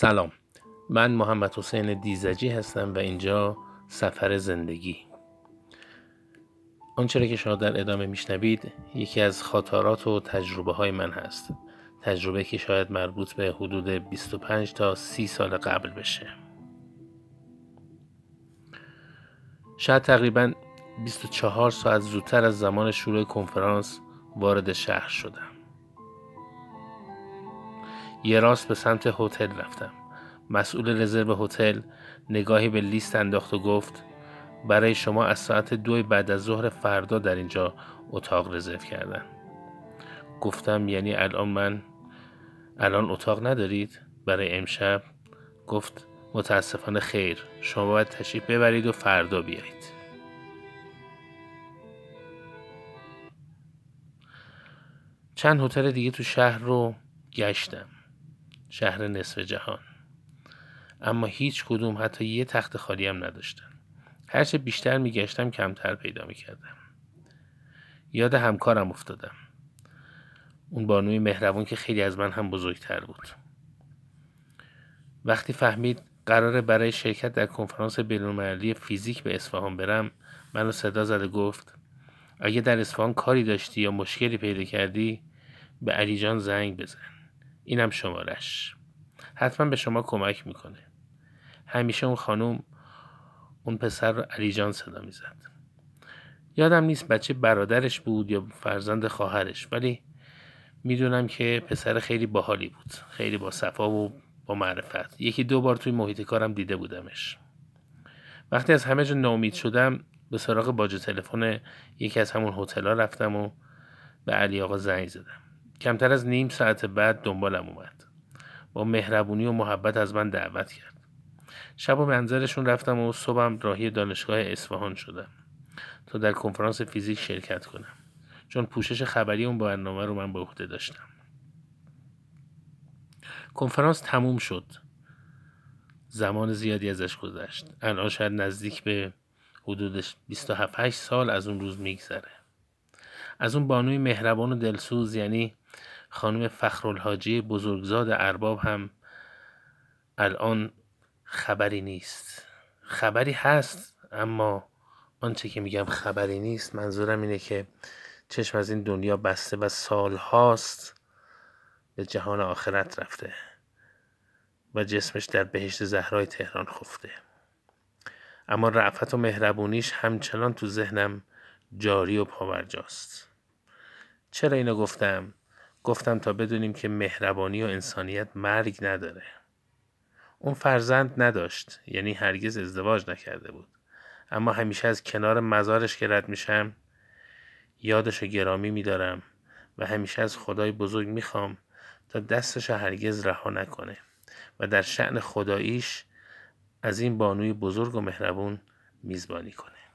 سلام. من محمد حسین دیزجی هستم و اینجا سفر زندگی. آنچه که شما در ادامه میشنوید یکی از خاطرات و تجربه های من هست. تجربه که شاید مربوط به حدود 25 تا 30 سال قبل بشه. شاید تقریبا 24 ساعت زودتر از زمان شروع کنفرانس وارد شهر شدم. یه راست به سمت هتل رفتم. مسئول رزرو هتل نگاهی به لیست انداخت و گفت برای شما از ساعت دو بعد از ظهر فردا در اینجا اتاق رزرو کردن. گفتم یعنی الان من الان اتاق ندارید؟ برای امشب؟ گفت متاسفانه خیر. شما باید تشریف ببرید و فردا بیایید. چند هتل دیگه تو شهر رو گشتم. شهر نصف جهان. اما هیچ کدوم حتی یه تخت خالی هم نداشتن. هرچه بیشتر میگشتم کمتر پیدا می‌کردم. یاد همکارم افتادم. اون بانوی مهربون که خیلی از من هم بزرگتر بود. وقتی فهمید قراره برای شرکت در کنفرانس بینالمللی فیزیک به اصفهان برم منو صدا زده گفت اگه در اصفهان کاری داشتی یا مشکلی پیدا کردی به علی جان زنگ بزن. اینم شمارش. حتما به شما کمک می‌کنه. همیشه اون خانوم اون پسر رو علی جان صدا می‌زد. یادم نیست بچه برادرش بود یا فرزند خواهرش ولی می‌دونم که پسر خیلی باحالی بود. خیلی با صفا و با معرفت. یکی دو بار توی محیط کارم دیده بودمش. وقتی از همه جا ناامید شدم به سراغ باج تلفن یکی از همون هتل‌ها رفتم و به علی آقا زنگ زدم. کمتر از نیم ساعت بعد دنبالم اومد. با مهربونی و محبت از من دعوت کرد. شب و منظرشون رفتم و صبحم راهی دانشگاه اصفهان شدم تا در کنفرانس فیزیک شرکت کنم. چون پوشش خبری اون برنامه رو من به عهده داشتم. کنفرانس تموم شد. زمان زیادی ازش گذشت. الان شاید نزدیک به حدود 27 سال از اون روز میگذره. از اون بانوی مهربان و دلسوز یعنی خانم فخرالحاجی بزرگزاد ارباب هم الان خبری نیست. خبری هست اما آنچه که میگم خبری نیست منظورم اینه که چشم از این دنیا بسته و سال هاست به جهان آخرت رفته و جسمش در بهشت زهرای تهران خفته. اما رعفت و مهربونیش همچنان تو ذهنم جاری و پاورجاست چرا اینو گفتم؟ گفتم تا بدونیم که مهربانی و انسانیت مرگ نداره. اون فرزند نداشت یعنی هرگز ازدواج نکرده بود. اما همیشه از کنار مزارش که رد میشم یادش گرامی میدارم و همیشه از خدای بزرگ می‌خوام تا دستش هرگز رها نکنه و در شعن خداییش از این بانوی بزرگ و مهربون میزبانی کنه.